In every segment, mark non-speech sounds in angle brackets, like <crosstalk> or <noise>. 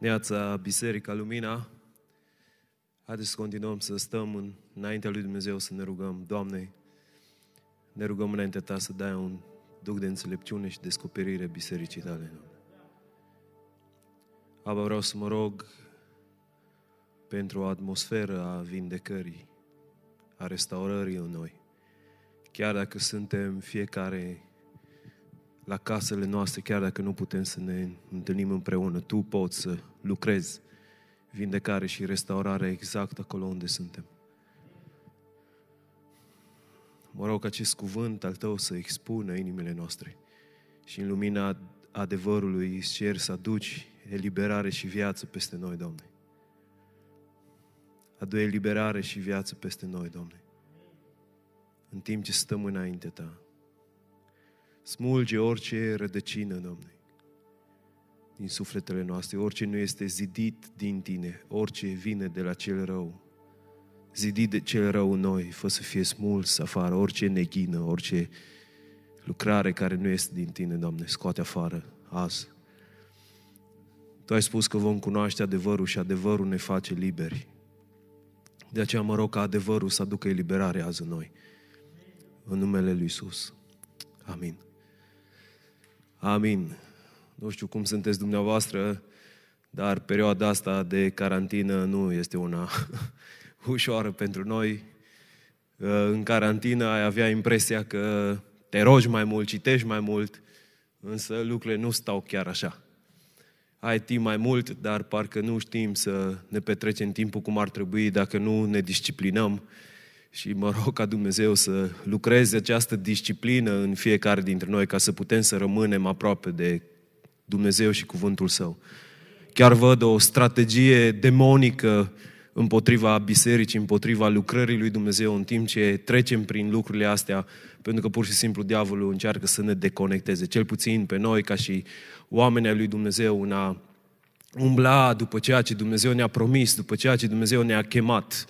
Neața Biserica Lumina. Haideți să continuăm să stăm în, înaintea lui Dumnezeu să ne rugăm. Doamne, ne rugăm înaintea Ta să dai un duc de înțelepciune și descoperire bisericii Tale. Aba, vreau să mă rog pentru o atmosferă a vindecării, a restaurării în noi. Chiar dacă suntem fiecare la casele noastre, chiar dacă nu putem să ne întâlnim împreună, Tu poți să lucrezi vindecare și restaurare exact acolo unde suntem. Mă rog acest cuvânt al Tău să expună inimile noastre și în lumina adevărului îți cer să aduci eliberare și viață peste noi, Doamne. Adu eliberare și viață peste noi, Doamne. În timp ce stăm înainte Ta. Smulge orice rădăcină, Doamne, din sufletele noastre, orice nu este zidit din Tine, orice vine de la cel rău, zidit de cel rău în noi, fă să fie smuls afară, orice neghină, orice lucrare care nu este din Tine, Doamne, scoate afară azi. Tu ai spus că vom cunoaște adevărul și adevărul ne face liberi. De aceea mă rog ca adevărul să aducă eliberare azi în noi. În numele Lui Iisus. Amin. Amin. Nu știu cum sunteți dumneavoastră, dar perioada asta de carantină nu este una <laughs> ușoară pentru noi. În carantină ai avea impresia că te rogi mai mult, citești mai mult, însă lucrurile nu stau chiar așa. Ai timp mai mult, dar parcă nu știm să ne petrecem timpul cum ar trebui dacă nu ne disciplinăm și mă rog ca Dumnezeu să lucreze această disciplină în fiecare dintre noi ca să putem să rămânem aproape de Dumnezeu și cuvântul Său. Chiar văd o strategie demonică împotriva bisericii, împotriva lucrării lui Dumnezeu în timp ce trecem prin lucrurile astea, pentru că pur și simplu diavolul încearcă să ne deconecteze, cel puțin pe noi ca și oameni ai lui Dumnezeu în a umbla după ceea ce Dumnezeu ne-a promis, după ceea ce Dumnezeu ne-a chemat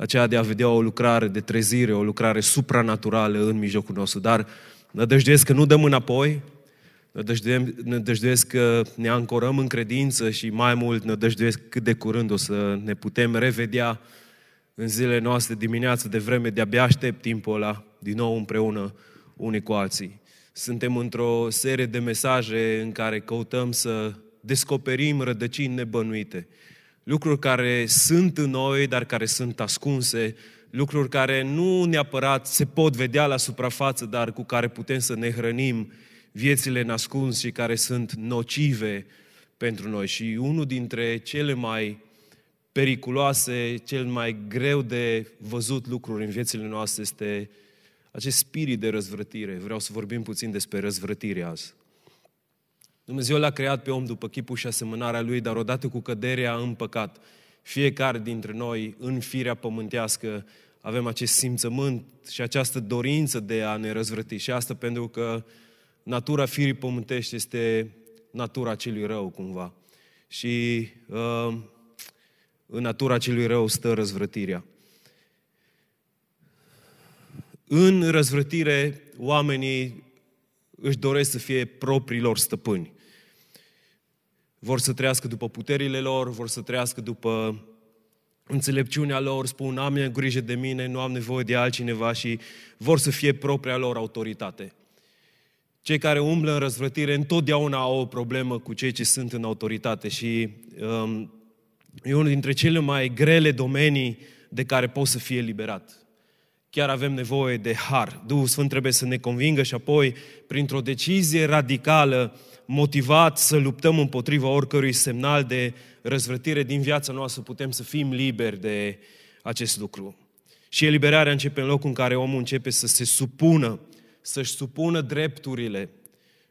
aceea de a vedea o lucrare de trezire, o lucrare supranaturală în mijlocul nostru. Dar nădăjduiesc că nu dăm înapoi, nădăjduiesc că ne ancorăm în credință și mai mult nădăjduiesc cât de curând o să ne putem revedea în zilele noastre dimineață de vreme, de-abia aștept timpul ăla din nou împreună unii cu alții. Suntem într-o serie de mesaje în care căutăm să descoperim rădăcini nebănuite lucruri care sunt în noi, dar care sunt ascunse, lucruri care nu neapărat se pot vedea la suprafață, dar cu care putem să ne hrănim viețile nascuns și care sunt nocive pentru noi. Și unul dintre cele mai periculoase, cel mai greu de văzut lucruri în viețile noastre este acest spirit de răzvrătire. Vreau să vorbim puțin despre răzvrătire azi. Dumnezeu l-a creat pe om după chipul și asemănarea lui, dar odată cu căderea în păcat, fiecare dintre noi, în firea pământească, avem acest simțământ și această dorință de a ne răzvrăti. Și asta pentru că natura firii pământești este natura celui rău, cumva. Și uh, în natura celui rău stă răzvrătirea. În răzvrătire, oamenii își doresc să fie propriilor stăpâni vor să trăiască după puterile lor, vor să trăiască după înțelepciunea lor, spun am grijă de mine, nu am nevoie de altcineva și vor să fie propria lor autoritate. Cei care umblă în răzvrătire întotdeauna au o problemă cu cei ce sunt în autoritate și um, e unul dintre cele mai grele domenii de care poți să fie eliberat. Chiar avem nevoie de har. Duhul Sfânt trebuie să ne convingă și apoi, printr-o decizie radicală, motivat să luptăm împotriva oricărui semnal de răzvrătire din viața noastră, putem să fim liberi de acest lucru. Și eliberarea începe în locul în care omul începe să se supună, să-și supună drepturile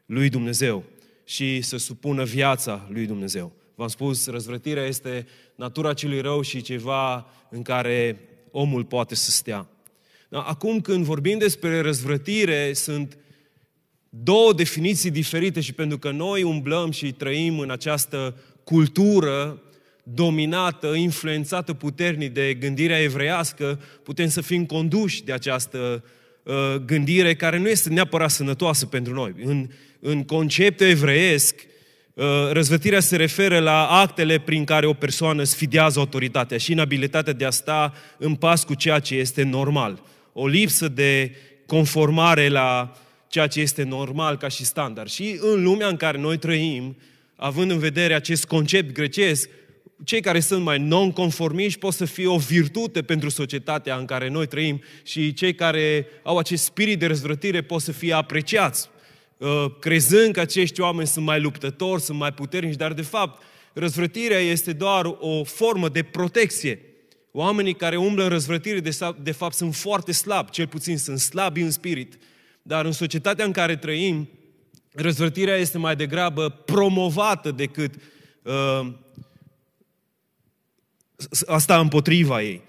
lui Dumnezeu și să supună viața lui Dumnezeu. V-am spus, răzvrătirea este natura celui rău și ceva în care omul poate să stea. Acum când vorbim despre răzvrătire, sunt două definiții diferite și pentru că noi umblăm și trăim în această cultură dominată, influențată puternic de gândirea evreiască, putem să fim conduși de această uh, gândire care nu este neapărat sănătoasă pentru noi. În, în conceptul evreiesc, Uh, răzvătirea se referă la actele prin care o persoană sfidează autoritatea și inabilitatea de a sta în pas cu ceea ce este normal. O lipsă de conformare la ceea ce este normal ca și standard. Și în lumea în care noi trăim, având în vedere acest concept grecesc, cei care sunt mai non-conformiști pot să fie o virtute pentru societatea în care noi trăim și cei care au acest spirit de răzvrătire pot să fie apreciați, uh, crezând că acești oameni sunt mai luptători, sunt mai puternici, dar de fapt răzvrătirea este doar o formă de protecție. Oamenii care umblă în răzvrătire de fapt sunt foarte slabi, cel puțin sunt slabi în spirit, dar în societatea în care trăim, răzvrătirea este mai degrabă promovată decât uh, asta împotriva ei.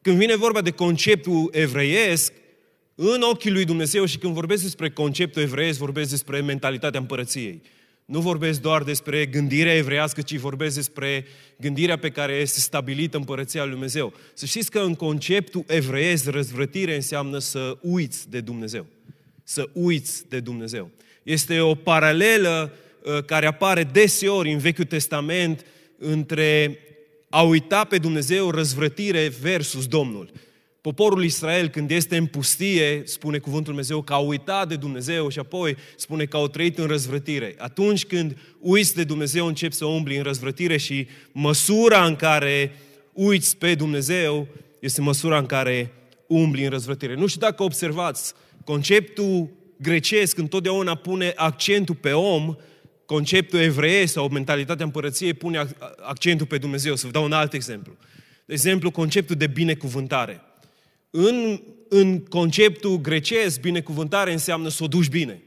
Când vine vorba de conceptul evreiesc, în ochii lui Dumnezeu și când vorbesc despre conceptul evreiesc, vorbesc despre mentalitatea împărăției. Nu vorbesc doar despre gândirea evreiască, ci vorbesc despre gândirea pe care este stabilită împărăția lui Dumnezeu. Să știți că în conceptul evreiesc, răzvrătire înseamnă să uiți de Dumnezeu. Să uiți de Dumnezeu. Este o paralelă uh, care apare deseori în Vechiul Testament între a uita pe Dumnezeu, răzvrătire versus Domnul. Poporul Israel, când este în pustie, spune cuvântul Dumnezeu că a uitat de Dumnezeu și apoi spune că au trăit în răzvrătire. Atunci când uiți de Dumnezeu, începi să umbli în răzvrătire și măsura în care uiți pe Dumnezeu este măsura în care umbli în răzvrătire. Nu știu dacă observați, conceptul grecesc întotdeauna pune accentul pe om, conceptul evreiesc sau mentalitatea împărăției pune accentul pe Dumnezeu. Să vă dau un alt exemplu. De exemplu, conceptul de binecuvântare. În, în conceptul grecesc, binecuvântare înseamnă să o duci bine.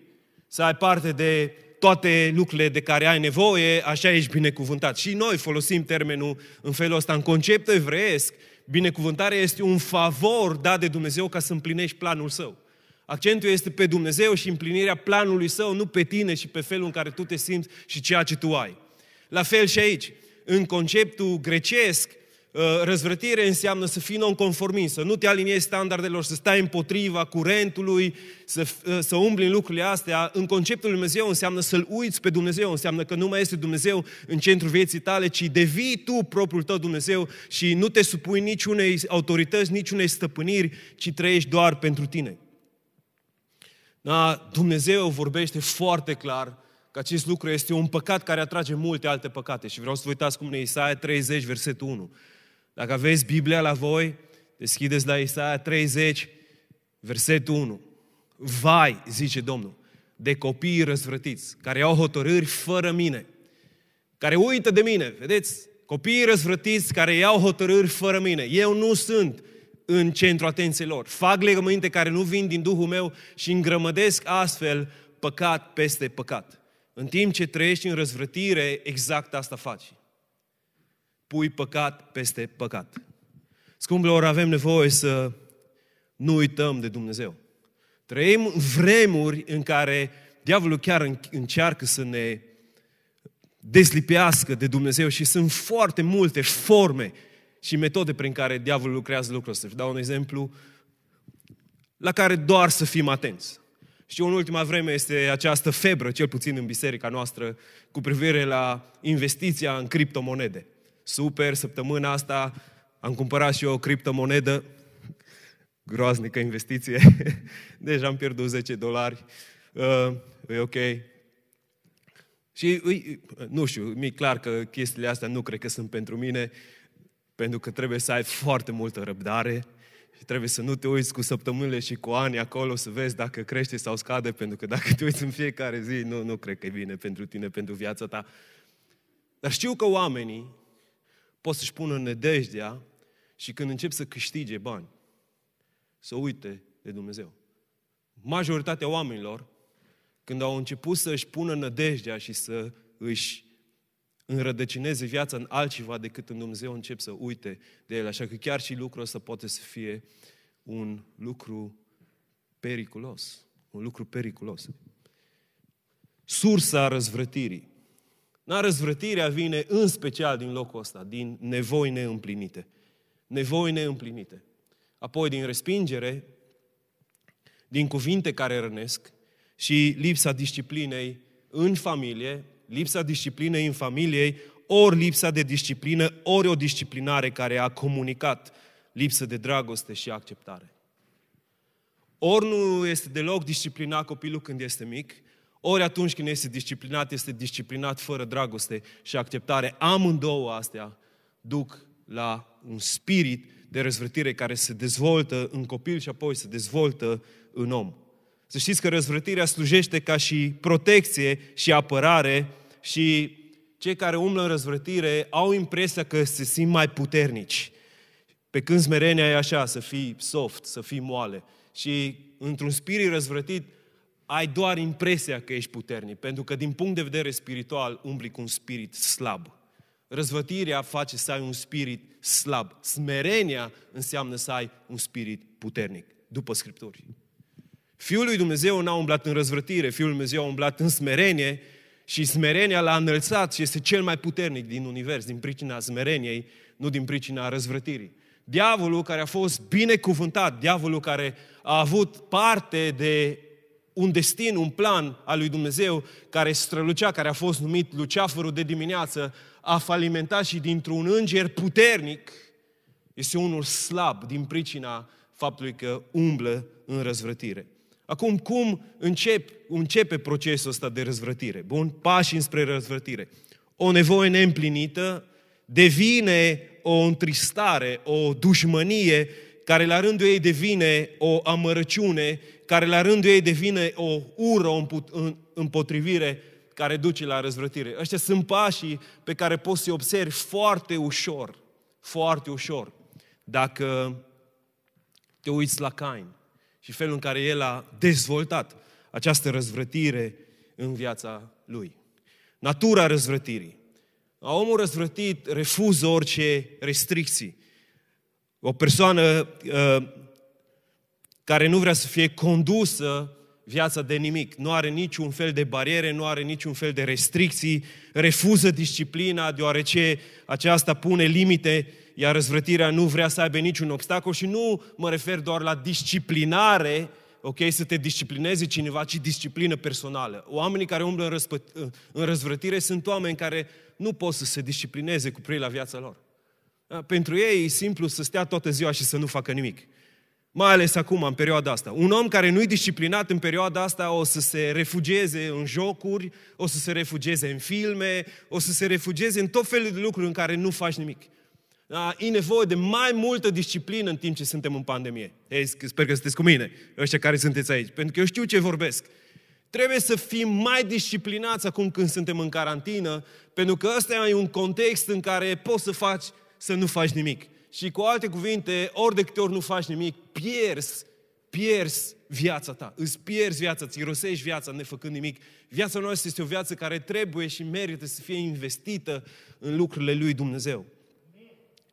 Să ai parte de toate lucrurile de care ai nevoie, așa ești binecuvântat. Și noi folosim termenul în felul ăsta. În conceptul evreiesc, binecuvântarea este un favor dat de Dumnezeu ca să împlinești planul său. Accentul este pe Dumnezeu și împlinirea planului său, nu pe tine și pe felul în care tu te simți și ceea ce tu ai. La fel și aici, în conceptul grecesc, uh, răzvrătire înseamnă să fii nonconformist, să nu te aliniezi standardelor, să stai împotriva curentului, să, uh, să umbli în lucrurile astea. În conceptul lui Dumnezeu înseamnă să-L uiți pe Dumnezeu, înseamnă că nu mai este Dumnezeu în centrul vieții tale, ci devii tu propriul tău Dumnezeu și nu te supui niciunei autorități, niciunei stăpâniri, ci trăiești doar pentru tine. Da, Dumnezeu vorbește foarte clar că acest lucru este un păcat care atrage multe alte păcate. Și vreau să vă uitați cum în Isaia 30, versetul 1. Dacă aveți Biblia la voi, deschideți la Isaia 30, versetul 1. Vai, zice Domnul, de copiii răzvrătiți, care au hotărâri fără mine, care uită de mine, vedeți? Copiii răzvrătiți care iau hotărâri fără mine. Eu nu sunt în centru atenției lor. Fac legăminte care nu vin din Duhul meu și îngrămădesc astfel păcat peste păcat. În timp ce trăiești în răzvrătire, exact asta faci. Pui păcat peste păcat. Scumpilor, avem nevoie să nu uităm de Dumnezeu. Trăim vremuri în care diavolul chiar încearcă să ne deslipească de Dumnezeu și sunt foarte multe forme și metode prin care diavolul lucrează lucrul ăsta. Și dau un exemplu la care doar să fim atenți. Și în ultima vreme este această febră, cel puțin în biserica noastră, cu privire la investiția în criptomonede. Super, săptămâna asta am cumpărat și eu o criptomonedă, groaznică investiție, <laughs> deja am pierdut 10 dolari, uh, e ok. Și nu știu, mi-e clar că chestiile astea nu cred că sunt pentru mine, pentru că trebuie să ai foarte multă răbdare și trebuie să nu te uiți cu săptămânile și cu ani acolo să vezi dacă crește sau scade, pentru că dacă te uiți în fiecare zi, nu, nu cred că e bine pentru tine, pentru viața ta. Dar știu că oamenii pot să-și pună nădejdea și când încep să câștige bani, să uite de Dumnezeu. Majoritatea oamenilor, când au început să-și pună nădejdea și să își înrădăcineze viața în altceva decât în Dumnezeu, încep să uite de el. Așa că chiar și lucrul ăsta poate să fie un lucru periculos. Un lucru periculos. Sursa răzvrătirii. Na, răzvrătirea vine în special din locul ăsta, din nevoi neîmplinite. Nevoi neîmplinite. Apoi din respingere, din cuvinte care rănesc și lipsa disciplinei în familie, lipsa disciplinei în familiei, ori lipsa de disciplină, ori o disciplinare care a comunicat lipsă de dragoste și acceptare. Ori nu este deloc disciplinat copilul când este mic, ori atunci când este disciplinat, este disciplinat fără dragoste și acceptare. Amândouă astea duc la un spirit de răzvrătire care se dezvoltă în copil și apoi se dezvoltă în om. Să știți că răzvrătirea slujește ca și protecție și apărare și cei care umblă în răzvrătire au impresia că se simt mai puternici. Pe când smerenia e așa, să fii soft, să fii moale. Și într-un spirit răzvrătit ai doar impresia că ești puternic, pentru că din punct de vedere spiritual umbli cu un spirit slab. Răzvătirea face să ai un spirit slab. Smerenia înseamnă să ai un spirit puternic, după Scripturi. Fiul lui Dumnezeu n-a umblat în răzvrătire, Fiul lui Dumnezeu a umblat în smerenie și smerenia l-a înălțat și este cel mai puternic din univers, din pricina smereniei, nu din pricina răzvrătirii. Diavolul care a fost binecuvântat, diavolul care a avut parte de un destin, un plan al lui Dumnezeu care strălucea, care a fost numit Luceafărul de dimineață, a falimentat și dintr-un înger puternic, este unul slab din pricina faptului că umblă în răzvrătire. Acum, cum încep, începe procesul ăsta de răzvrătire? Bun, pași înspre răzvrătire. O nevoie neîmplinită devine o întristare, o dușmănie, care la rândul ei devine o amărăciune, care la rândul ei devine o ură, o împotrivire care duce la răzvrătire. Ăștia sunt pașii pe care poți să-i observi foarte ușor, foarte ușor, dacă te uiți la Cain și felul în care el a dezvoltat această răzvrătire în viața lui. Natura răzvrătirii. Omul răzvrătit refuză orice restricții. O persoană uh, care nu vrea să fie condusă viața de nimic. Nu are niciun fel de bariere, nu are niciun fel de restricții, refuză disciplina deoarece aceasta pune limite, iar răzvrătirea nu vrea să aibă niciun obstacol și nu mă refer doar la disciplinare, ok, să te disciplineze cineva, ci disciplină personală. Oamenii care umblă în, răspă, în răzvrătire sunt oameni care nu pot să se disciplineze cu privire la viața lor. Pentru ei e simplu să stea toată ziua și să nu facă nimic. Mai ales acum, în perioada asta. Un om care nu e disciplinat în perioada asta o să se refugieze în jocuri, o să se refugieze în filme, o să se refugieze în tot felul de lucruri în care nu faci nimic. Da? E nevoie de mai multă disciplină în timp ce suntem în pandemie. Ei, sper că sunteți cu mine, ăștia care sunteți aici, pentru că eu știu ce vorbesc. Trebuie să fim mai disciplinați acum când suntem în carantină, pentru că ăsta e un context în care poți să faci, să nu faci nimic. Și cu alte cuvinte, ori de câte ori nu faci nimic, pierzi, pierzi viața ta. Îți pierzi viața, ți rosești viața nefăcând nimic. Viața noastră este o viață care trebuie și merită să fie investită în lucrurile lui Dumnezeu.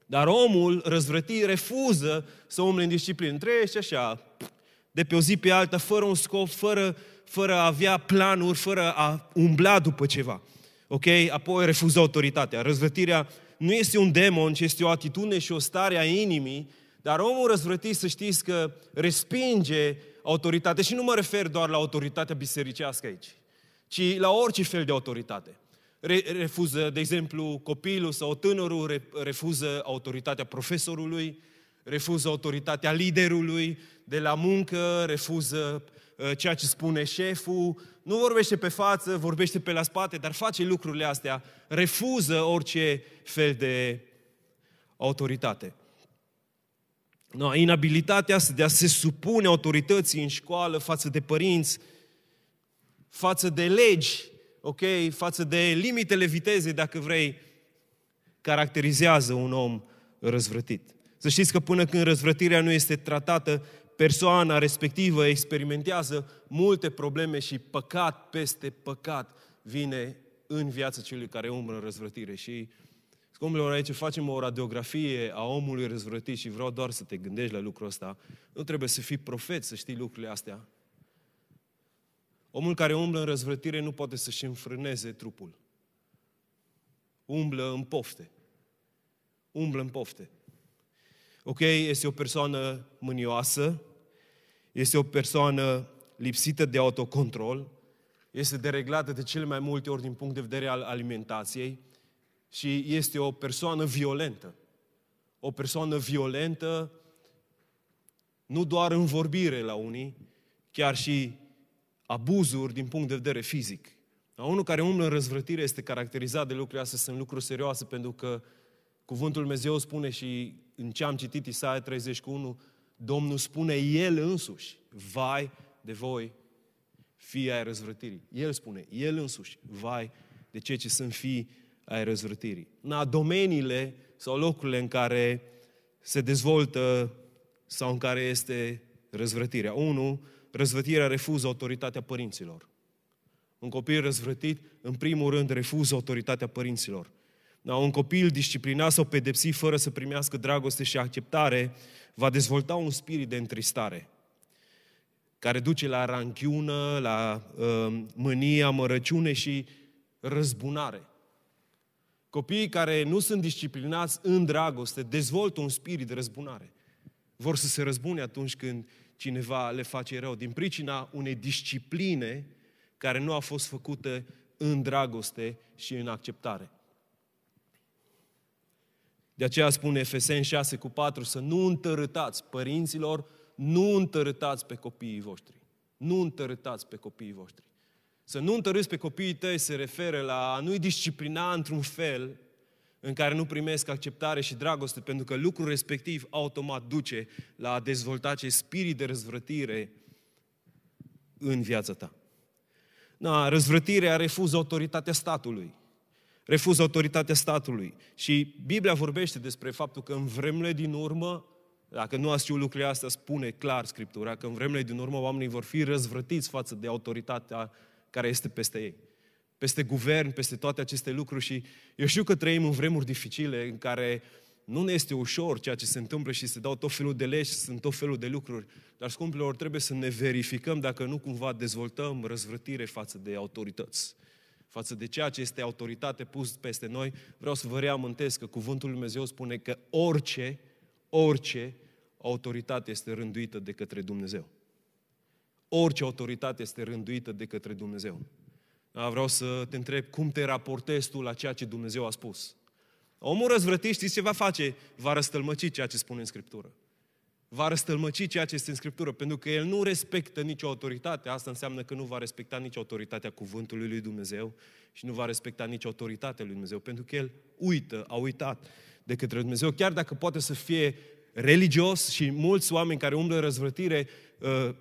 Dar omul răzvrătit refuză să umble în disciplină. Trăiește așa, de pe o zi pe alta, fără un scop, fără, fără a avea planuri, fără a umbla după ceva. Ok? Apoi refuză autoritatea. Răzvrătirea nu este un demon, ci este o atitudine și o stare a inimii, dar omul răzvrătit să știți că respinge autoritate și nu mă refer doar la autoritatea bisericească aici, ci la orice fel de autoritate. Refuză, de exemplu, copilul sau tânărul refuză autoritatea profesorului, refuză autoritatea liderului de la muncă, refuză uh, ceea ce spune șeful, nu vorbește pe față, vorbește pe la spate, dar face lucrurile astea, refuză orice fel de autoritate. No, inabilitatea asta de a se supune autorității în școală față de părinți, față de legi, ok, față de limitele vitezei, dacă vrei, caracterizează un om răzvrătit. Să știți că până când răzvrătirea nu este tratată persoana respectivă experimentează multe probleme și păcat peste păcat vine în viața celui care umblă în răzvrătire. Și, scumpilor, aici facem o radiografie a omului răzvrătit și vreau doar să te gândești la lucrul ăsta. Nu trebuie să fii profet să știi lucrurile astea. Omul care umblă în răzvrătire nu poate să-și înfrâneze trupul. Umblă în pofte. Umblă în pofte. Ok, este o persoană mânioasă, este o persoană lipsită de autocontrol, este dereglată de cele mai multe ori din punct de vedere al alimentației și este o persoană violentă. O persoană violentă nu doar în vorbire la unii, chiar și abuzuri din punct de vedere fizic. La unul care umblă în răzvrătire este caracterizat de lucrurile astea, sunt lucruri serioase, pentru că cuvântul Dumnezeu spune și în ce am citit Isaia 31, Domnul spune El însuși, vai de voi, fii ai răzvrătirii. El spune, El însuși, vai de cei ce sunt fii ai răzvrătirii. Na, domeniile sau locurile în care se dezvoltă sau în care este răzvrătirea. Unu, răzvrătirea refuză autoritatea părinților. Un copil răzvrătit, în primul rând, refuză autoritatea părinților. Da, un copil disciplinat sau pedepsit fără să primească dragoste și acceptare va dezvolta un spirit de întristare care duce la ranchiună, la uh, mânie, amărăciune și răzbunare. Copiii care nu sunt disciplinați în dragoste dezvoltă un spirit de răzbunare. Vor să se răzbune atunci când cineva le face rău, din pricina unei discipline care nu a fost făcută în dragoste și în acceptare. De aceea spune Efeseni 6 cu 4 să nu întărâtați părinților, nu întărâtați pe copiii voștri. Nu întărâtați pe copiii voștri. Să nu întărâți pe copiii tăi se referă la a nu-i disciplina într-un fel în care nu primesc acceptare și dragoste, pentru că lucrul respectiv automat duce la a dezvolta acest spirit de răzvrătire în viața ta. Da, răzvrătirea refuză autoritatea statului. Refuză autoritatea statului. Și Biblia vorbește despre faptul că în vremurile din urmă, dacă nu ați știut lucrurile astea, spune clar Scriptura că în vremurile din urmă oamenii vor fi răzvrătiți față de autoritatea care este peste ei. Peste guvern, peste toate aceste lucruri și eu știu că trăim în vremuri dificile în care nu ne este ușor ceea ce se întâmplă și se dau tot felul de legi, sunt tot felul de lucruri. Dar, scumpilor, trebuie să ne verificăm dacă nu cumva dezvoltăm răzvrătire față de autorități. Față de ceea ce este autoritate pus peste noi, vreau să vă reamintesc că Cuvântul Lui Dumnezeu spune că orice, orice autoritate este rânduită de către Dumnezeu. Orice autoritate este rânduită de către Dumnezeu. Da, vreau să te întreb cum te raportezi tu la ceea ce Dumnezeu a spus. Omul răzvrătit, știți ce va face? Va răstălmăci ceea ce spune în Scriptură. Va răstălmăci ceea ce este în Scriptură, pentru că el nu respectă nicio autoritate. Asta înseamnă că nu va respecta nici autoritatea cuvântului lui Dumnezeu și nu va respecta nici autoritatea lui Dumnezeu, pentru că el uită, a uitat de către Dumnezeu, chiar dacă poate să fie religios și mulți oameni care umblă răzvrătire uh,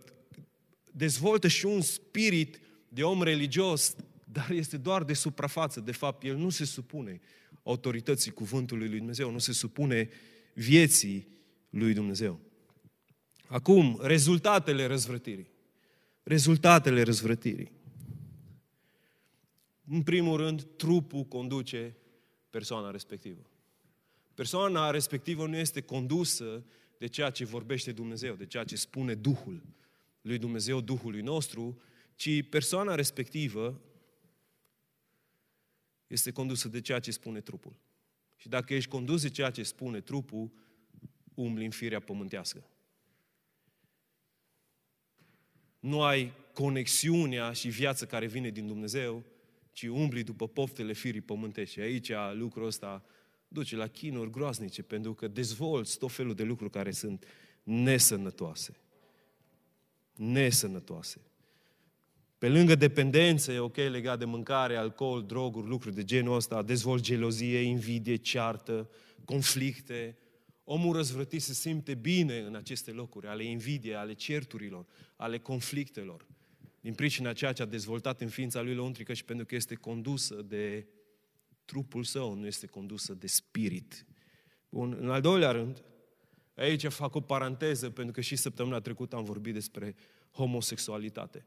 dezvoltă și un spirit de om religios, dar este doar de suprafață. De fapt, el nu se supune autorității cuvântului lui Dumnezeu, nu se supune vieții lui Dumnezeu. Acum, rezultatele răzvrătirii. Rezultatele răzvrătirii. În primul rând, trupul conduce persoana respectivă. Persoana respectivă nu este condusă de ceea ce vorbește Dumnezeu, de ceea ce spune Duhul lui Dumnezeu, Duhului nostru, ci persoana respectivă este condusă de ceea ce spune trupul. Și dacă ești condus de ceea ce spune trupul, umbli în firea pământească. Nu ai conexiunea și viața care vine din Dumnezeu, ci umbli după poftele firii pământești. Și aici lucrul ăsta duce la chinuri groaznice, pentru că dezvolți tot felul de lucruri care sunt nesănătoase. Nesănătoase. Pe lângă dependență, e ok, legat de mâncare, alcool, droguri, lucruri de genul ăsta, dezvolt gelozie, invidie, ceartă, conflicte. Omul răzvrătit se simte bine în aceste locuri, ale invidiei, ale certurilor, ale conflictelor. Din pricina ceea ce a dezvoltat în ființa lui lăuntrică și pentru că este condusă de trupul său, nu este condusă de spirit. Bun, în al doilea rând, aici fac o paranteză, pentru că și săptămâna trecută am vorbit despre homosexualitate.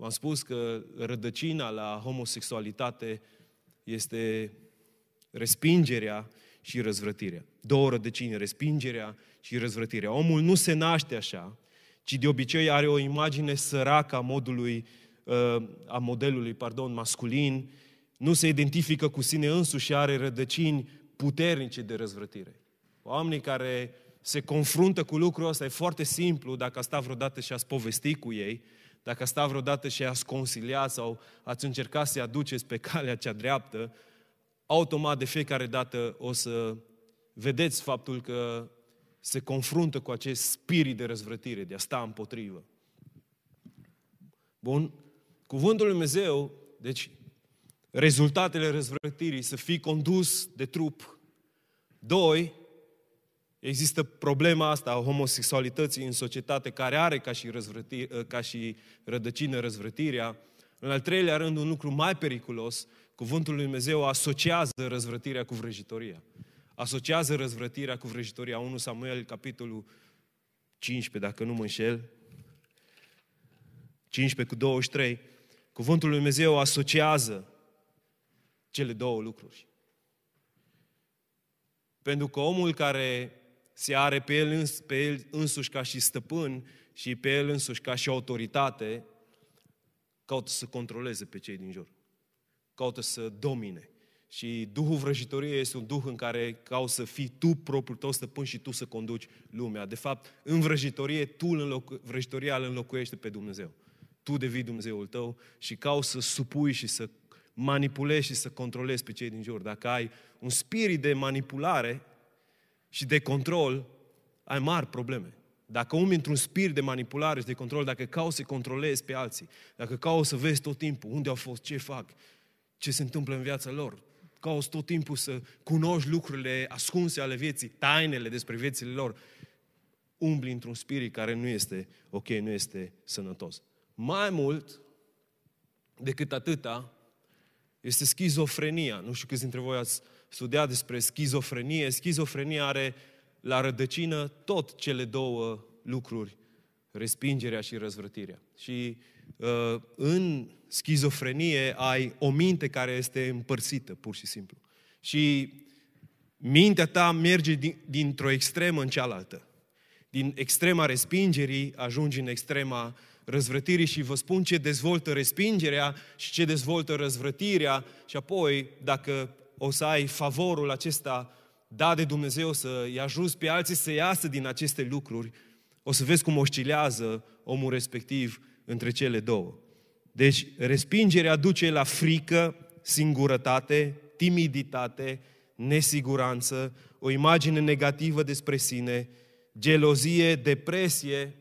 V-am spus că rădăcina la homosexualitate este respingerea și răzvrătirea. Două rădăcini, respingerea și răzvrătirea. Omul nu se naște așa, ci de obicei are o imagine săracă a modului, uh, a modelului, pardon, masculin, nu se identifică cu sine însuși și are rădăcini puternice de răzvrătire. Oamenii care se confruntă cu lucrul ăsta e foarte simplu, dacă a stat vreodată și a povesti cu ei, Dacă a stat vreodată și ați conciliat sau ați încercat să-i aduceți pe calea cea dreaptă, automat de fiecare dată o să vedeți faptul că se confruntă cu acest spirit de răzvrătire, de a sta împotrivă. Bun? Cuvântul Lui Dumnezeu, deci rezultatele răzvrătirii, să fii condus de trup. Doi, există problema asta a homosexualității în societate care are ca și, ca și rădăcină răzvrătirea. În al treilea rând, un lucru mai periculos, cuvântul lui Dumnezeu asociază răzvrătirea cu vrăjitoria. Asociază răzvrătirea cu vrăjitoria. 1 Samuel, capitolul 15, dacă nu mă înșel, 15 cu 23, cuvântul lui Dumnezeu asociază cele două lucruri. Pentru că omul care se are pe el, îns, pe el însuși ca și stăpân și pe el însuși ca și autoritate, caută să controleze pe cei din jur. Caută să domine. Și Duhul vrăjitoriei este un Duh în care cauți să fii tu propriul tău stăpân și tu să conduci lumea. De fapt, în vrăjitorie, tu înlocu- vrăjitoria îl înlocuiește pe Dumnezeu. Tu devii Dumnezeul tău și cauți să supui și să manipulezi și să controlezi pe cei din jur. Dacă ai un spirit de manipulare și de control, ai mari probleme. Dacă umbli într-un spirit de manipulare și de control, dacă cauți să controlezi pe alții, dacă cauți să vezi tot timpul unde au fost, ce fac, ce se întâmplă în viața lor, cauți tot timpul să cunoști lucrurile ascunse ale vieții, tainele despre viețile lor, umbli într-un spirit care nu este ok, nu este sănătos. Mai mult decât atâta, este schizofrenia. Nu știu câți dintre voi ați studiat despre schizofrenie. Schizofrenia are la rădăcină tot cele două lucruri, respingerea și răzvrătirea. Și uh, în schizofrenie ai o minte care este împărțită, pur și simplu. Și mintea ta merge din, dintr-o extremă în cealaltă. Din extrema respingerii ajungi în extrema răzvrătirii și vă spun ce dezvoltă respingerea și ce dezvoltă răzvrătirea și apoi, dacă o să ai favorul acesta dat de Dumnezeu să-i ajuți pe alții să iasă din aceste lucruri, o să vezi cum oscilează omul respectiv între cele două. Deci, respingerea duce la frică, singurătate, timiditate, nesiguranță, o imagine negativă despre sine, gelozie, depresie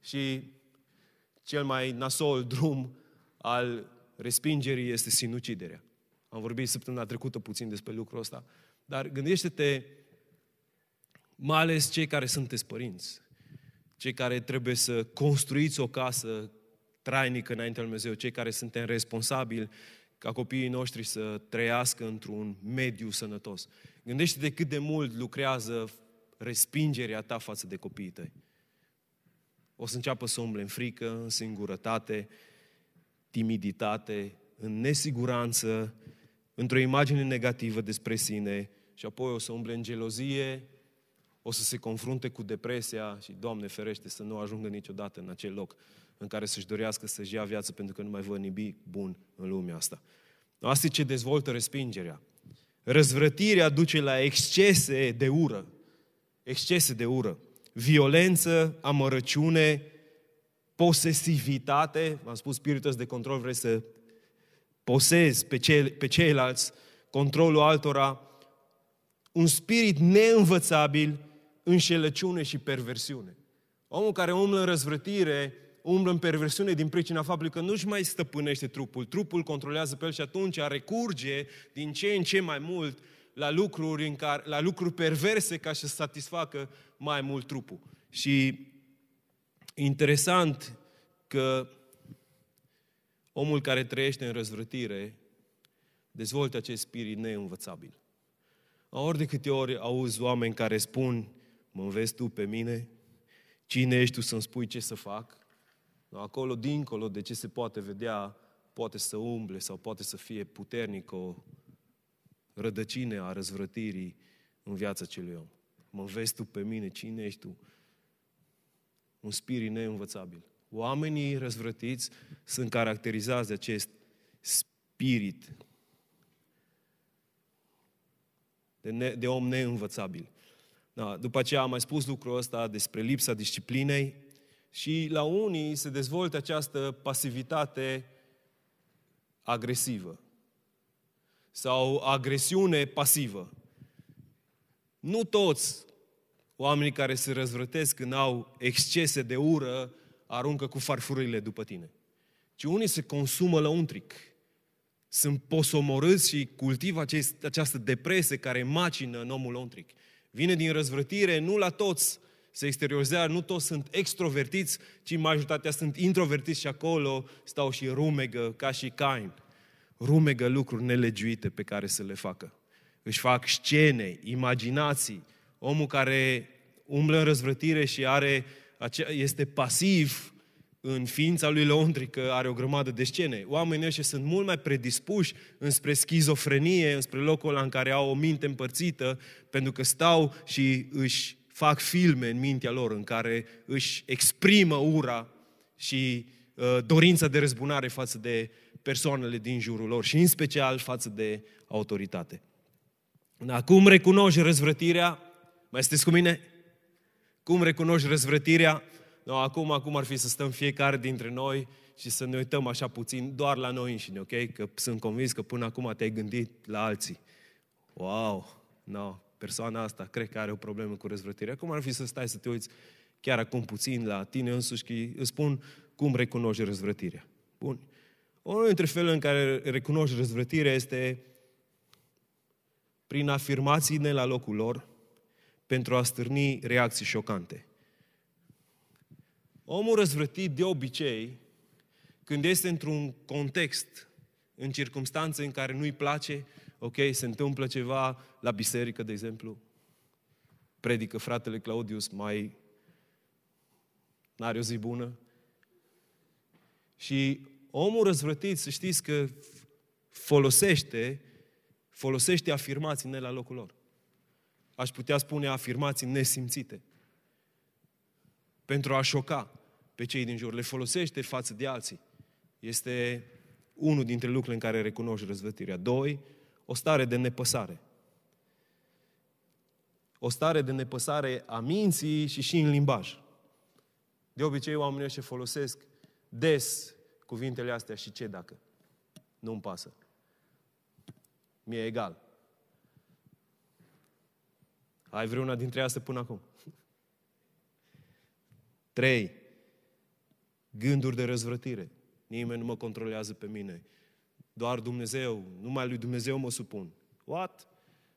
și cel mai nasol drum al respingerii este sinuciderea. Am vorbit săptămâna trecută puțin despre lucrul ăsta. Dar gândește-te, mai ales cei care sunteți părinți, cei care trebuie să construiți o casă trainică înaintea lui Dumnezeu, cei care suntem responsabili ca copiii noștri să trăiască într-un mediu sănătos. Gândește-te cât de mult lucrează respingerea ta față de copiii tăi o să înceapă să umble în frică, în singurătate, timiditate, în nesiguranță, într-o imagine negativă despre sine și apoi o să umble în gelozie, o să se confrunte cu depresia și, Doamne ferește, să nu ajungă niciodată în acel loc în care să-și dorească să-și ia viață pentru că nu mai văd nimic bun în lumea asta. Asta e ce dezvoltă respingerea. Răzvrătirea duce la excese de ură. Excese de ură violență, amărăciune, posesivitate, v-am spus, spiritul de control, vrei să posezi pe, ce, pe ceilalți, controlul altora, un spirit neînvățabil, înșelăciune și perversiune. Omul care umblă în răzvrătire, umblă în perversiune din pricina faptului că nu-și mai stăpânește trupul. Trupul controlează pe el și atunci recurge din ce în ce mai mult la lucruri, în care, la lucruri perverse ca să satisfacă mai mult trupul. Și interesant că omul care trăiește în răzvrătire dezvoltă acest spirit neînvățabil. Ori de câte ori auzi oameni care spun, mă înveți tu pe mine, cine ești tu să-mi spui ce să fac, acolo, dincolo de ce se poate vedea, poate să umble sau poate să fie puternic o rădăcine a răzvrătirii în viața celui om. Mă vezi tu pe mine, cine ești tu? Un spirit neînvățabil. Oamenii răzvrătiți sunt caracterizați de acest spirit de, ne, de om neînvățabil. Da, după aceea am mai spus lucrul ăsta despre lipsa disciplinei și la unii se dezvoltă această pasivitate agresivă sau agresiune pasivă. Nu toți oamenii care se răzvrătesc când au excese de ură aruncă cu farfurile după tine. Ci unii se consumă la untric. Sunt posomorâți și cultivă acest, această depresie care macină în omul untric. Vine din răzvrătire, nu la toți se exteriorizează, nu toți sunt extrovertiți, ci majoritatea sunt introvertiți și acolo stau și rumegă, ca și Cain. Rumegă lucruri nelegiuite pe care să le facă. Își fac scene, imaginații. Omul care umblă în răzvrătire și are, este pasiv în ființa lui lăuntrică, are o grămadă de scene. Oamenii ăștia sunt mult mai predispuși înspre schizofrenie, înspre locul ăla în care au o minte împărțită, pentru că stau și își fac filme în mintea lor în care își exprimă ura și uh, dorința de răzbunare față de persoanele din jurul lor și în special față de autoritate. Acum recunoști răzvrătirea? Mai sunteți cu mine? Cum recunoști răzvrătirea? No, acum, acum ar fi să stăm fiecare dintre noi și să ne uităm așa puțin doar la noi înșine, ok? Că sunt convins că până acum te-ai gândit la alții. Wow, no, persoana asta cred că are o problemă cu răzvrătirea. Cum ar fi să stai să te uiți chiar acum puțin la tine însuși și îți spun cum recunoști răzvrătirea. Bun. Unul dintre felurile în care recunoști răzvrătirea este prin afirmațiile la locul lor pentru a stârni reacții șocante. Omul răzvrătit de obicei, când este într-un context, în circunstanțe în care nu-i place, ok, se întâmplă ceva la biserică, de exemplu, predică fratele Claudius, mai n-are o zi bună. Și omul răzvrătit, să știți că folosește, folosește afirmații ne la locul lor. Aș putea spune afirmații nesimțite. Pentru a șoca pe cei din jur. Le folosește față de alții. Este unul dintre lucrurile în care recunoști răzvătirea. Doi, o stare de nepăsare. O stare de nepăsare a minții și și în limbaj. De obicei, oamenii ăștia folosesc des cuvintele astea și ce dacă? Nu-mi pasă. Mi-e egal. Ai vreuna dintre astea până acum? Trei. Gânduri de răzvrătire. Nimeni nu mă controlează pe mine. Doar Dumnezeu, numai lui Dumnezeu mă supun. What?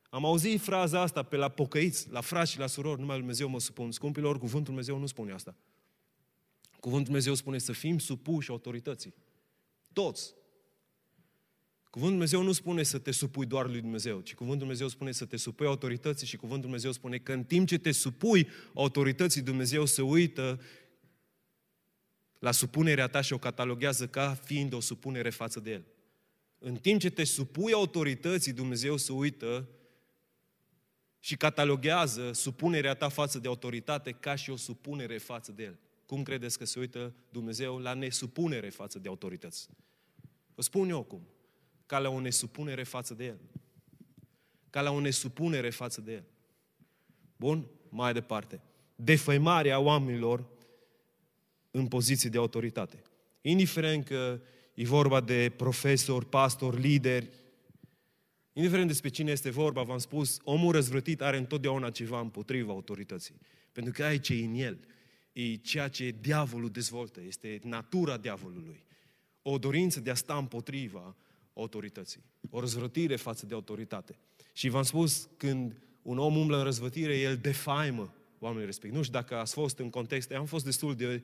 Am auzit fraza asta pe la pocăiți, la frați și la surori, numai lui Dumnezeu mă supun. Scumpilor, cuvântul Dumnezeu nu spune asta. Cuvântul Dumnezeu spune să fim supuși autorității. Toți. Cuvântul Dumnezeu nu spune să te supui doar lui Dumnezeu, ci Cuvântul Dumnezeu spune să te supui autorității și Cuvântul Dumnezeu spune că în timp ce te supui autorității, Dumnezeu se uită la supunerea ta și o cataloghează ca fiind o supunere față de El. În timp ce te supui autorității, Dumnezeu se uită și cataloghează supunerea ta față de autoritate ca și o supunere față de El. Cum credeți că se uită Dumnezeu la nesupunere față de autorități? Vă spun eu cum. Ca la o nesupunere față de El. Ca la o nesupunere față de El. Bun? Mai departe. Defăimarea oamenilor în poziții de autoritate. Indiferent că e vorba de profesori, pastori, lideri, indiferent despre cine este vorba, v-am spus, omul răzvrătit are întotdeauna ceva împotriva autorității. Pentru că aici e în el. E ceea ce diavolul dezvoltă, este natura diavolului. O dorință de a sta împotriva autorității. O răzvrătire față de autoritate. Și v-am spus, când un om umblă în răzvătire, el defaimă oamenii respectiv. Nu știu dacă ați fost în contexte, am fost destul de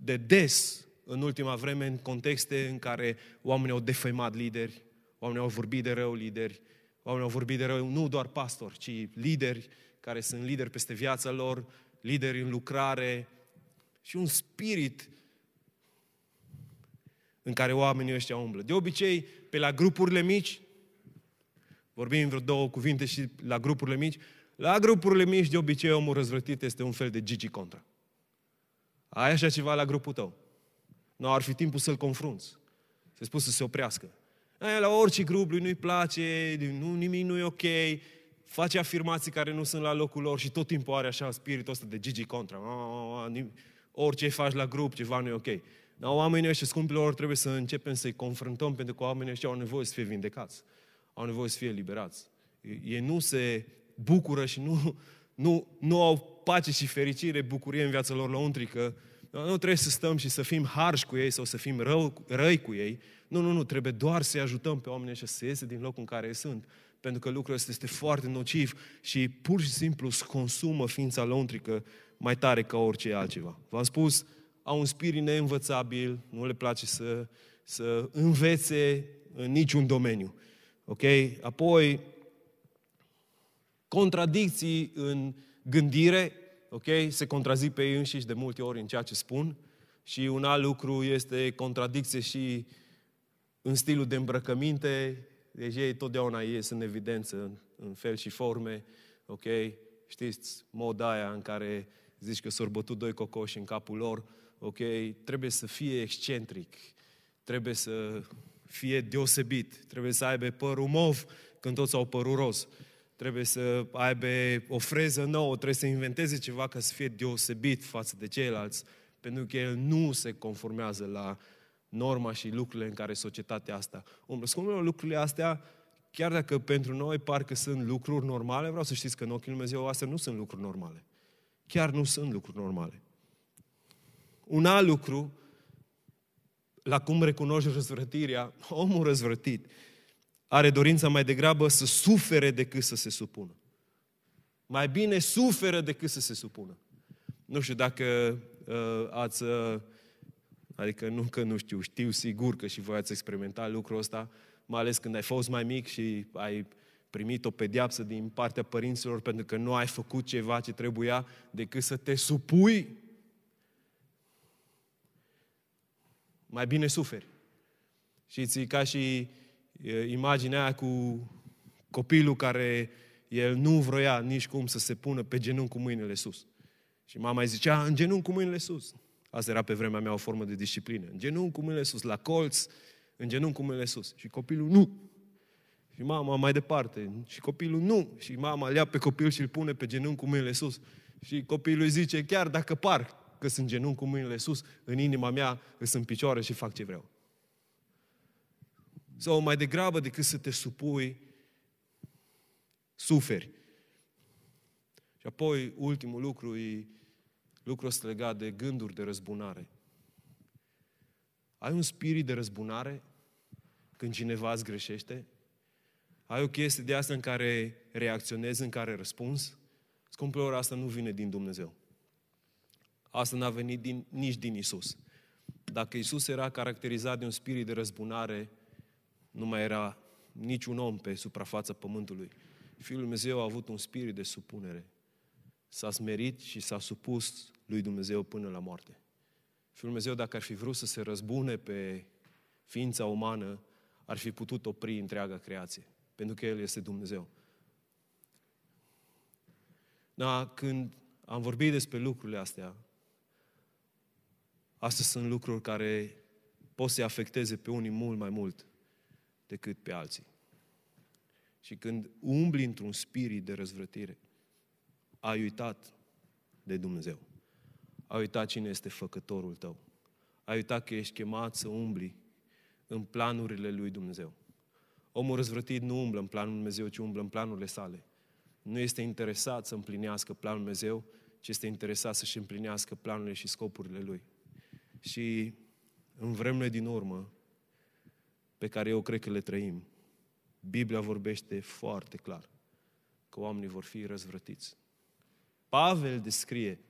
de des în ultima vreme în contexte în care oamenii au defăimat lideri, oamenii au vorbit de rău lideri, oamenii au vorbit de rău nu doar pastori, ci lideri care sunt lideri peste viața lor, lideri în lucrare și un spirit în care oamenii ăștia umblă. De obicei, pe la grupurile mici, vorbim vreo două cuvinte și la grupurile mici, la grupurile mici, de obicei, omul răzvrătit este un fel de Gigi Contra. Ai așa ceva la grupul tău. Nu ar fi timpul să-l confrunți. Să spus să se oprească. Aia, la orice grup lui nu-i place, nu, nimic nu e ok, face afirmații care nu sunt la locul lor și tot timpul are așa spiritul ăsta de Gigi contra. orice faci la grup, ceva nu e ok. Dar oamenii ăștia, scumpilor, trebuie să începem să-i confruntăm, pentru că oamenii ăștia au nevoie să fie vindecați. Au nevoie să fie liberați. Ei nu se bucură și nu, nu, nu au pace și fericire, bucurie în viața lor lăuntrică. Nu trebuie să stăm și să fim harși cu ei sau să fim rău, răi cu ei. Nu, nu, nu, trebuie doar să-i ajutăm pe oamenii ăștia să iese din locul în care sunt. Pentru că lucrul ăsta este foarte nociv și pur și simplu îți consumă ființa lăuntrică mai tare ca orice altceva. V-am spus, au un spirit neînvățabil, nu le place să, să învețe în niciun domeniu. Ok? Apoi, contradicții în gândire, ok? Se contrazic pe ei înșiși de multe ori în ceea ce spun. Și un alt lucru este contradicție și în stilul de îmbrăcăminte. Deci ei totdeauna ies în evidență în, în fel și forme, ok? Știți, moda aia în care zici că s-au bătut doi cocoși în capul lor, ok? Trebuie să fie excentric, trebuie să fie deosebit, trebuie să aibă părul mov când toți au părul roz, trebuie să aibă o freză nouă, trebuie să inventeze ceva ca să fie deosebit față de ceilalți, pentru că el nu se conformează la norma și lucrurile în care societatea asta umblă. Scumpilor, lucrurile astea, chiar dacă pentru noi parcă sunt lucruri normale, vreau să știți că în ochii Lui Dumnezeu astea nu sunt lucruri normale. Chiar nu sunt lucruri normale. Un alt lucru, la cum recunoști răzvrătirea, omul răzvrătit are dorința mai degrabă să sufere decât să se supună. Mai bine suferă decât să se supună. Nu știu dacă uh, ați, uh, adică nu că nu știu, știu sigur că și voi ați experimentat lucrul ăsta, mai ales când ai fost mai mic și ai primit o pediapsă din partea părinților pentru că nu ai făcut ceva ce trebuia decât să te supui mai bine suferi. Și ca și imaginea aia cu copilul care el nu vroia nici cum să se pună pe genunchi cu mâinile sus. Și mama îi zicea, în genunchi cu mâinile sus. Asta era pe vremea mea o formă de disciplină. În genunchi cu mâinile sus, la colț, în genunchi cu mâinile sus. Și copilul nu. Și mama mai departe. Și copilul nu. Și mama îl ia pe copil și îl pune pe genunchi cu mâinile sus. Și copilul îi zice, chiar dacă par că sunt genunchi cu mâinile sus, în inima mea sunt picioare și fac ce vreau. Sau mai degrabă decât să te supui, suferi. Și apoi, ultimul lucru e lucrul ăsta legat de gânduri de răzbunare. Ai un spirit de răzbunare când cineva îți greșește? Ai o chestie de asta în care reacționezi, în care răspunzi? Scumpilor, asta nu vine din Dumnezeu. Asta n-a venit din, nici din Isus. Dacă Isus era caracterizat de un spirit de răzbunare, nu mai era niciun om pe suprafața pământului. Fiul Dumnezeu a avut un spirit de supunere. S-a smerit și s-a supus lui Dumnezeu până la moarte. Fiul Dumnezeu, dacă ar fi vrut să se răzbune pe ființa umană, ar fi putut opri întreaga creație. Pentru că El este Dumnezeu. Da, când am vorbit despre lucrurile astea, astea sunt lucruri care pot să-i afecteze pe unii mult mai mult decât pe alții. Și când umbli într-un spirit de răzvrătire, ai uitat de Dumnezeu. Ai uitat cine este făcătorul tău. Ai uitat că ești chemat să umbli în planurile lui Dumnezeu. Omul răzvrătit nu umblă în planul lui Dumnezeu, ci umblă în planurile sale. Nu este interesat să împlinească planul lui Dumnezeu, ci este interesat să-și împlinească planurile și scopurile lui. Și în vremurile din urmă, pe care eu cred că le trăim, Biblia vorbește foarte clar că oamenii vor fi răzvrătiți. Pavel descrie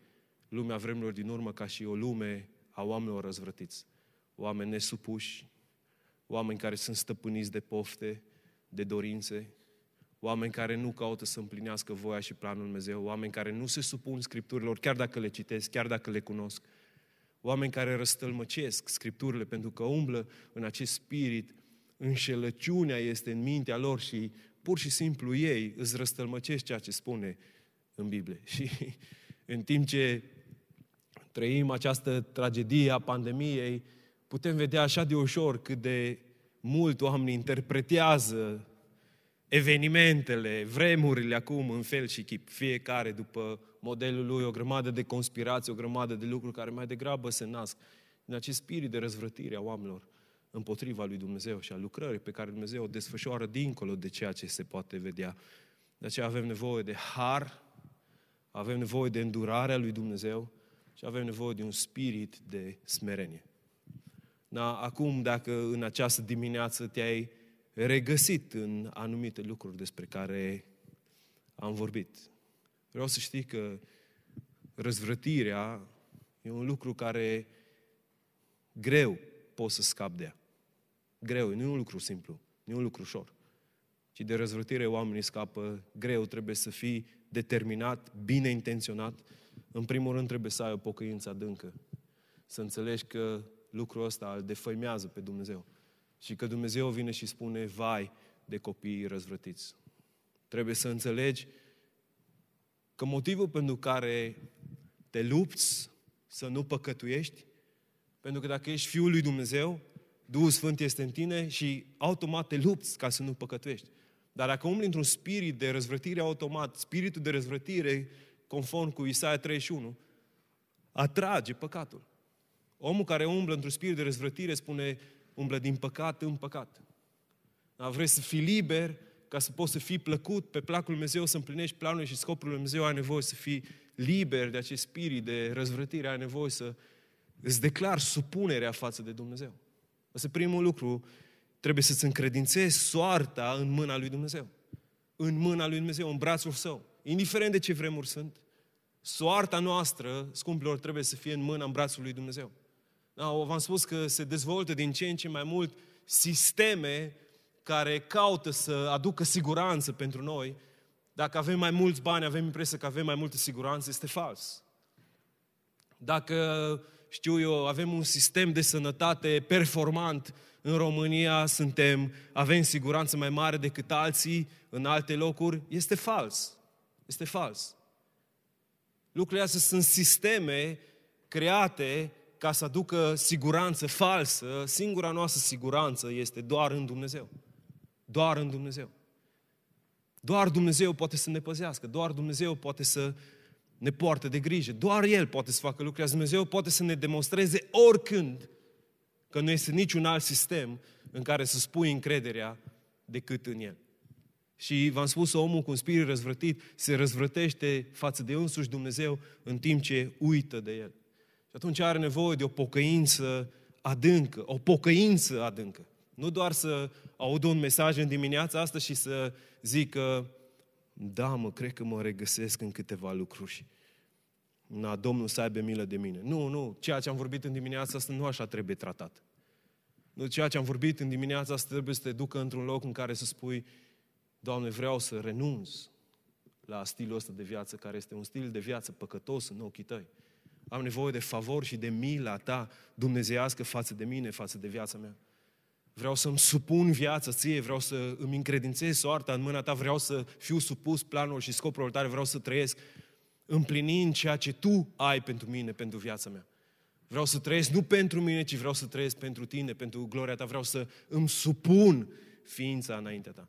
lumea vremurilor din urmă ca și o lume a oamenilor răzvrătiți. Oameni nesupuși, oameni care sunt stăpâniți de pofte, de dorințe, oameni care nu caută să împlinească voia și planul Dumnezeu, oameni care nu se supun Scripturilor, chiar dacă le citesc, chiar dacă le cunosc, oameni care răstălmăcesc Scripturile pentru că umblă în acest spirit, înșelăciunea este în mintea lor și pur și simplu ei îți răstălmăcesc ceea ce spune în Biblie. <laughs> Și în timp ce trăim această tragedie a pandemiei, putem vedea așa de ușor cât de mult oamenii interpretează evenimentele, vremurile acum în fel și chip, fiecare după modelul lui, o grămadă de conspirații, o grămadă de lucruri care mai degrabă se nasc din acest spirit de răzvrătire a oamenilor împotriva lui Dumnezeu și a lucrării pe care Dumnezeu o desfășoară dincolo de ceea ce se poate vedea. De aceea avem nevoie de har, avem nevoie de îndurarea lui Dumnezeu și avem nevoie de un spirit de smerenie. Da, acum, dacă în această dimineață te-ai regăsit în anumite lucruri despre care am vorbit, vreau să știi că răzvrătirea e un lucru care greu poți să scapi de ea. Greu, nu e un lucru simplu, nu e un lucru ușor. Ci de răzvrătire oamenii scapă greu, trebuie să fii determinat, bine intenționat. În primul rând trebuie să ai o pocăință adâncă. Să înțelegi că lucrul ăsta îl defăimează pe Dumnezeu. Și că Dumnezeu vine și spune, vai de copiii răzvrătiți. Trebuie să înțelegi că motivul pentru care te lupți să nu păcătuiești, pentru că dacă ești Fiul lui Dumnezeu, Duhul Sfânt este în tine și automat te lupți ca să nu păcătuiești. Dar dacă umbli într-un spirit de răzvrătire automat, spiritul de răzvrătire, conform cu Isaia 31, atrage păcatul. Omul care umblă într-un spirit de răzvrătire spune, umblă din păcat în păcat. Dar vreți să fii liber, ca să poți să fii plăcut pe placul Lui Dumnezeu, să împlinești planul și scopul Lui Dumnezeu, ai nevoie să fii liber de acest spirit de răzvrătire, ai nevoie să îți declar supunerea față de Dumnezeu. Asta primul lucru, trebuie să-ți încredințezi soarta în mâna lui Dumnezeu. În mâna lui Dumnezeu, în brațul său. Indiferent de ce vremuri sunt, soarta noastră, scumpilor, trebuie să fie în mâna, în brațul lui Dumnezeu. Da, v-am spus că se dezvoltă din ce în ce mai mult sisteme care caută să aducă siguranță pentru noi. Dacă avem mai mulți bani, avem impresia că avem mai multă siguranță, este fals. Dacă știu eu, avem un sistem de sănătate performant în România, suntem, avem siguranță mai mare decât alții în alte locuri, este fals. Este fals. Lucrurile astea sunt sisteme create ca să aducă siguranță falsă. Singura noastră siguranță este doar în Dumnezeu. Doar în Dumnezeu. Doar Dumnezeu poate să ne păzească, doar Dumnezeu poate să ne poartă de grijă. Doar El poate să facă lucrurile. Dumnezeu poate să ne demonstreze oricând că nu este niciun alt sistem în care să spui încrederea decât în El. Și v-am spus, omul cu un spirit răzvrătit se răzvrătește față de însuși Dumnezeu în timp ce uită de El. Și atunci are nevoie de o pocăință adâncă, o pocăință adâncă. Nu doar să aud un mesaj în dimineața asta și să zic că da, mă, cred că mă regăsesc în câteva lucruri. Na, Domnul să aibă milă de mine. Nu, nu, ceea ce am vorbit în dimineața asta nu așa trebuie tratat. Nu, ceea ce am vorbit în dimineața asta trebuie să te ducă într-un loc în care să spui, Doamne, vreau să renunț la stilul ăsta de viață, care este un stil de viață păcătos în ochii tăi. Am nevoie de favor și de mila ta dumnezeiască față de mine, față de viața mea. Vreau să-mi supun viața ție, vreau să îmi încredințez soarta în mâna ta, vreau să fiu supus planurilor și scopurilor tale, vreau să trăiesc împlinind ceea ce tu ai pentru mine, pentru viața mea. Vreau să trăiesc nu pentru mine, ci vreau să trăiesc pentru tine, pentru gloria ta. Vreau să îmi supun ființa înaintea ta.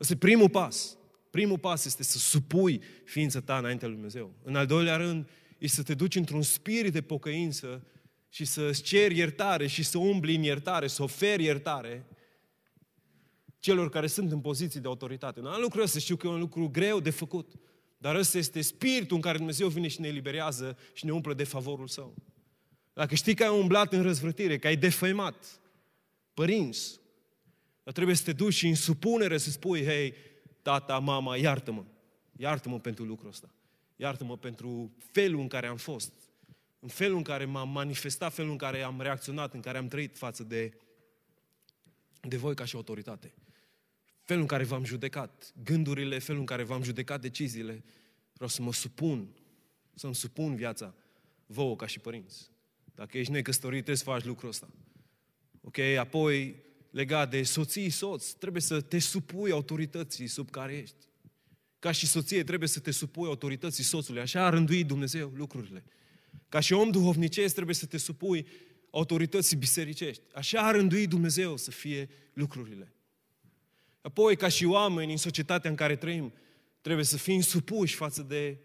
Ăsta e primul pas. Primul pas este să supui ființa ta înaintea lui Dumnezeu. În al doilea rând, este să te duci într-un spirit de pocăință și să-ți ceri iertare și să umbli în iertare, să oferi iertare celor care sunt în poziții de autoritate. Nu, lucrul ăsta știu că e un lucru greu de făcut, dar ăsta este spiritul în care Dumnezeu vine și ne eliberează și ne umplă de favorul Său. Dacă știi că ai umblat în răzvrătire, că ai defăimat părinți, dar trebuie să te duci și în supunere să spui, hei, tata, mama, iartă-mă. Iartă-mă pentru lucrul ăsta. Iartă-mă pentru felul în care am fost în felul în care m-am manifestat, felul în care am reacționat, în care am trăit față de, de voi ca și autoritate. Felul în care v-am judecat gândurile, felul în care v-am judecat deciziile. Vreau să mă supun, să-mi supun viața vouă ca și părinți. Dacă ești necăsătorit, trebuie să faci lucrul ăsta. Ok? Apoi, legat de soții, soț, trebuie să te supui autorității sub care ești. Ca și soție, trebuie să te supui autorității soțului. Așa a rânduit Dumnezeu lucrurile. Ca și om duhovnicesc trebuie să te supui autorității bisericești. Așa a rânduit Dumnezeu să fie lucrurile. Apoi, ca și oameni în societatea în care trăim, trebuie să fim supuși față de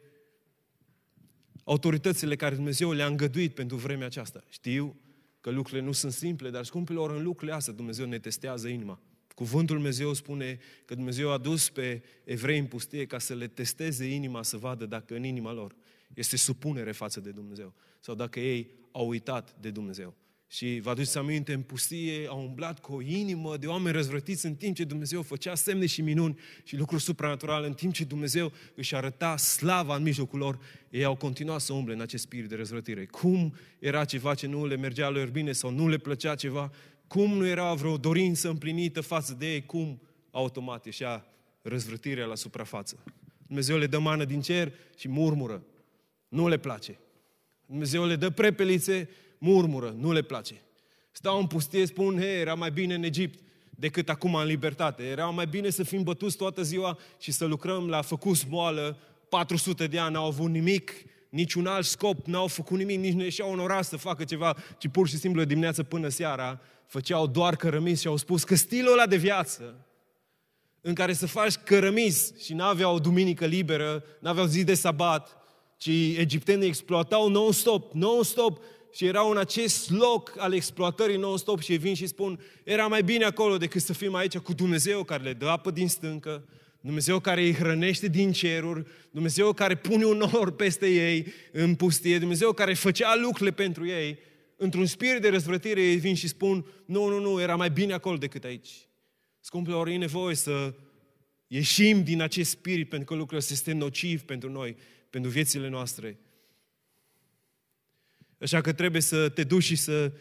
autoritățile care Dumnezeu le-a îngăduit pentru vremea aceasta. Știu că lucrurile nu sunt simple, dar scumpilor, în lucrurile astea Dumnezeu ne testează inima. Cuvântul Dumnezeu spune că Dumnezeu a dus pe evrei în pustie ca să le testeze inima, să vadă dacă în inima lor este supunere față de Dumnezeu sau dacă ei au uitat de Dumnezeu. Și vă aduceți aminte, în pustie au umblat cu o inimă de oameni răzvrătiți în timp ce Dumnezeu făcea semne și minuni și lucruri supranaturale, în timp ce Dumnezeu își arăta slava în mijlocul lor, ei au continuat să umble în acest spirit de răzvrătire. Cum era ceva ce nu le mergea lor bine sau nu le plăcea ceva, cum nu era vreo dorință împlinită față de ei, cum automat ieșea răzvrătirea la suprafață. Dumnezeu le dă mană din cer și murmură. Nu le place. Dumnezeu le dă prepelițe murmură, nu le place. Stau în pustie, spun, hei, era mai bine în Egipt decât acum în libertate. Era mai bine să fim bătuți toată ziua și să lucrăm la făcut moală 400 de ani, n-au avut nimic, niciun alt scop, n-au făcut nimic, nici nu ieșeau în oraș să facă ceva, ci pur și simplu dimineață până seara făceau doar cărămizi și au spus că stilul ăla de viață în care să faci cărămizi și n-aveau duminică liberă, n-aveau zi de sabat, ci egiptenii exploatau non-stop, non-stop și erau în acest loc al exploatării non-stop și vin și spun, era mai bine acolo decât să fim aici cu Dumnezeu care le dă apă din stâncă, Dumnezeu care îi hrănește din ceruri, Dumnezeu care pune un nor peste ei în pustie, Dumnezeu care făcea lucrurile pentru ei, într-un spirit de răzvrătire ei vin și spun, nu, nu, nu, era mai bine acolo decât aici. Scumpilor, e nevoie să ieșim din acest spirit pentru că lucrurile este nociv pentru noi, pentru viețile noastre. Așa că trebuie să te duci și să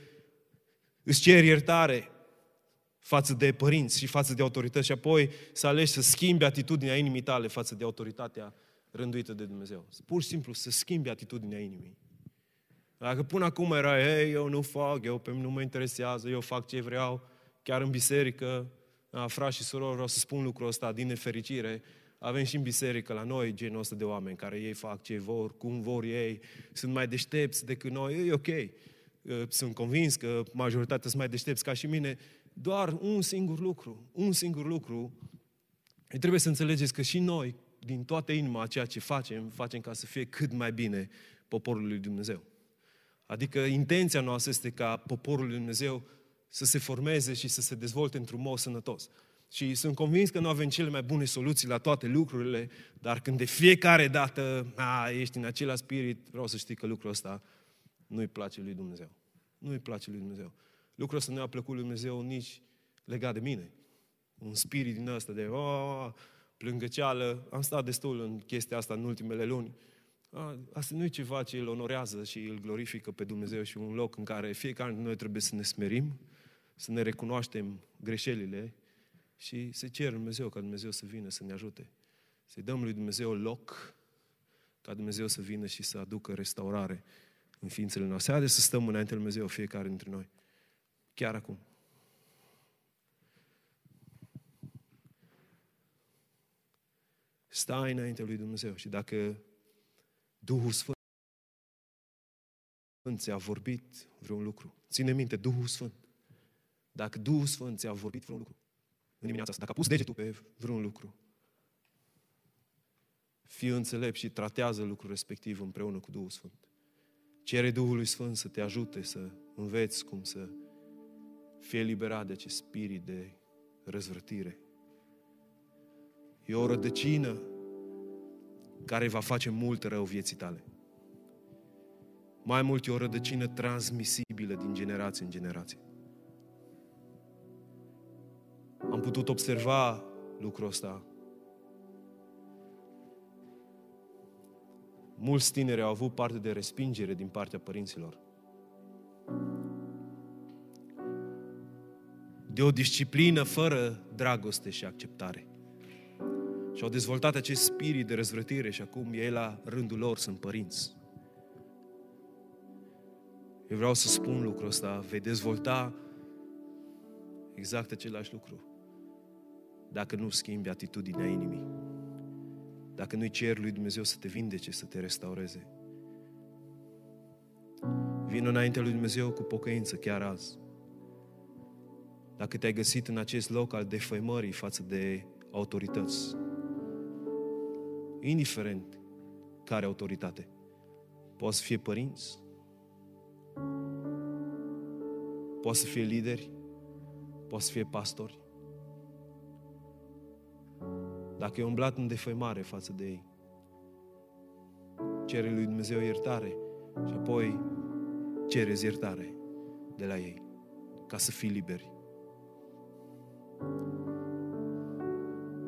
îți ceri iertare față de părinți și față de autorități și apoi să alegi să schimbi atitudinea inimii tale față de autoritatea rânduită de Dumnezeu. Pur și simplu să schimbi atitudinea inimii. Dacă până acum era, ei, eu nu fac, eu pe mine nu mă interesează, eu fac ce vreau, chiar în biserică, a, frați și surori, vreau să spun lucrul ăsta din nefericire, avem și în biserică la noi genul ăsta de oameni care ei fac ce vor, cum vor ei, sunt mai deștepți decât noi, e ok. Sunt convins că majoritatea sunt mai deștepți ca și mine. Doar un singur lucru, un singur lucru. Trebuie să înțelegeți că și noi, din toată inima, ceea ce facem, facem ca să fie cât mai bine poporul lui Dumnezeu. Adică intenția noastră este ca poporul lui Dumnezeu să se formeze și să se dezvolte într-un mod sănătos. Și sunt convins că nu avem cele mai bune soluții la toate lucrurile, dar când de fiecare dată a, ești în același spirit, vreau să știi că lucrul ăsta nu-i place lui Dumnezeu. Nu-i place lui Dumnezeu. Lucrul ăsta nu a plăcut lui Dumnezeu nici legat de mine. Un spirit din ăsta de oh, plângăceală. Am stat destul în chestia asta în ultimele luni. A, asta nu e ceva ce îl onorează și îl glorifică pe Dumnezeu și un loc în care fiecare dintre noi trebuie să ne smerim, să ne recunoaștem greșelile și să cer Dumnezeu ca Dumnezeu să vină să ne ajute. Să-i dăm lui Dumnezeu loc ca Dumnezeu să vină și să aducă restaurare în ființele noastre. Haideți să stăm înainte lui Dumnezeu fiecare dintre noi. Chiar acum. Stai înainte lui Dumnezeu și dacă Duhul Sfânt ți-a vorbit vreun lucru, ține minte, Duhul Sfânt. Dacă Duhul Sfânt ți-a vorbit vreun lucru, în dimineața asta, dacă a pus degetul pe vreun lucru, fii înțelept și tratează lucrul respectiv împreună cu Duhul Sfânt. Cere Duhului Sfânt să te ajute să înveți cum să fie eliberat de acest spirit de răzvrătire. E o rădăcină care va face mult rău vieții tale. Mai mult e o rădăcină transmisibilă din generație în generație. Am putut observa lucrul ăsta. Mulți tineri au avut parte de respingere din partea părinților. De o disciplină fără dragoste și acceptare. Și au dezvoltat acest spirit de răzvrătire și acum ei la rândul lor sunt părinți. Eu vreau să spun lucrul ăsta, vei dezvolta exact același lucru dacă nu schimbi atitudinea inimii. Dacă nu-i cer lui Dumnezeu să te vindece, să te restaureze. Vin înainte lui Dumnezeu cu pocăință chiar azi. Dacă te-ai găsit în acest loc al defăimării față de autorități, indiferent care autoritate, poate să fie părinți, poate să fie lideri, poate să fie pastori. Dacă e umblat în defăimare față de ei, cere lui Dumnezeu iertare și apoi cere iertare de la ei ca să fii liberi.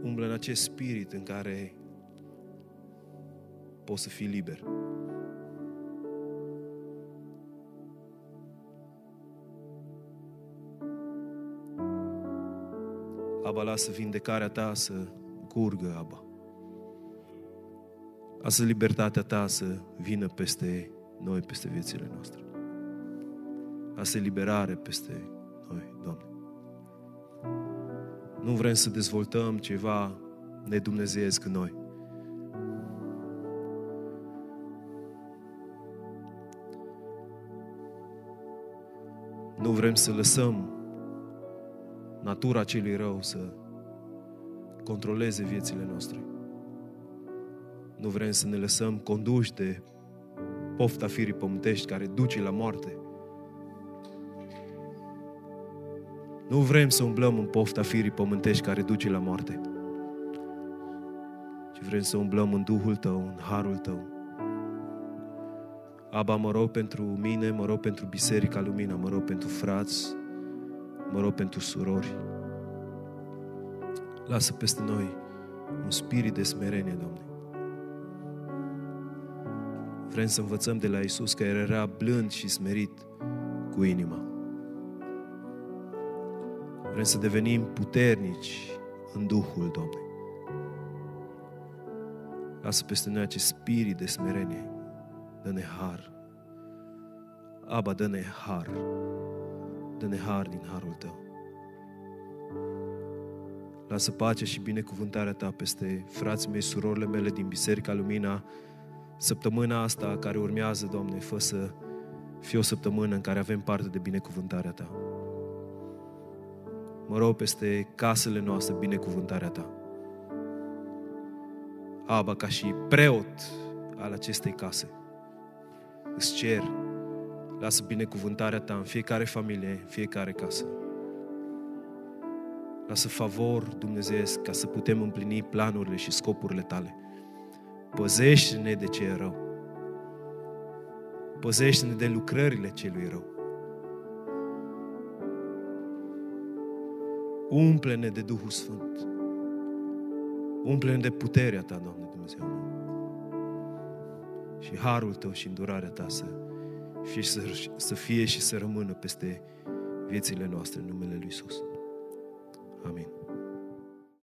Umblă în acest spirit în care poți să fii liber. Aba, lasă vindecarea ta să curgă, Aba. Lasă libertatea ta să vină peste noi, peste viețile noastre. Lasă liberare peste noi, Doamne. Nu vrem să dezvoltăm ceva nedumnezeesc în noi. Nu vrem să lăsăm natura celui rău să controleze viețile noastre. Nu vrem să ne lăsăm conduși de pofta firii pământești care duce la moarte. Nu vrem să umblăm în pofta firii pământești care duce la moarte. Ci vrem să umblăm în Duhul Tău, în Harul Tău. Aba, mă rog pentru mine, mă rog pentru Biserica Lumina, mă rog pentru frați, mă rog pentru surori. Lasă peste noi un spirit de smerenie, Doamne. Vrem să învățăm de la Isus că El era blând și smerit cu inima. Vrem să devenim puternici în Duhul, Doamne. Lasă peste noi acest spirit de smerenie. Dă-ne har. Aba, dă-ne har. Dă-ne har din harul Tău. Lasă pace și binecuvântarea Ta peste frații mei, surorile mele din Biserica Lumina, săptămâna asta care urmează, Doamne, fă să fie o săptămână în care avem parte de binecuvântarea Ta. Mă rog peste casele noastre binecuvântarea Ta. Aba, ca și preot al acestei case, îți cer, lasă binecuvântarea Ta în fiecare familie, în fiecare casă. Lasă favor Dumnezeu ca să putem împlini planurile și scopurile Tale. Păzește-ne de ce e rău. Păzește-ne de lucrările celui rău. Umple-ne de Duhul Sfânt. Umple-ne de puterea Ta, Doamne Dumnezeu. Și harul Tău și îndurarea Ta să fie, să, să fie și să rămână peste viețile noastre în numele Lui Isus. Amin.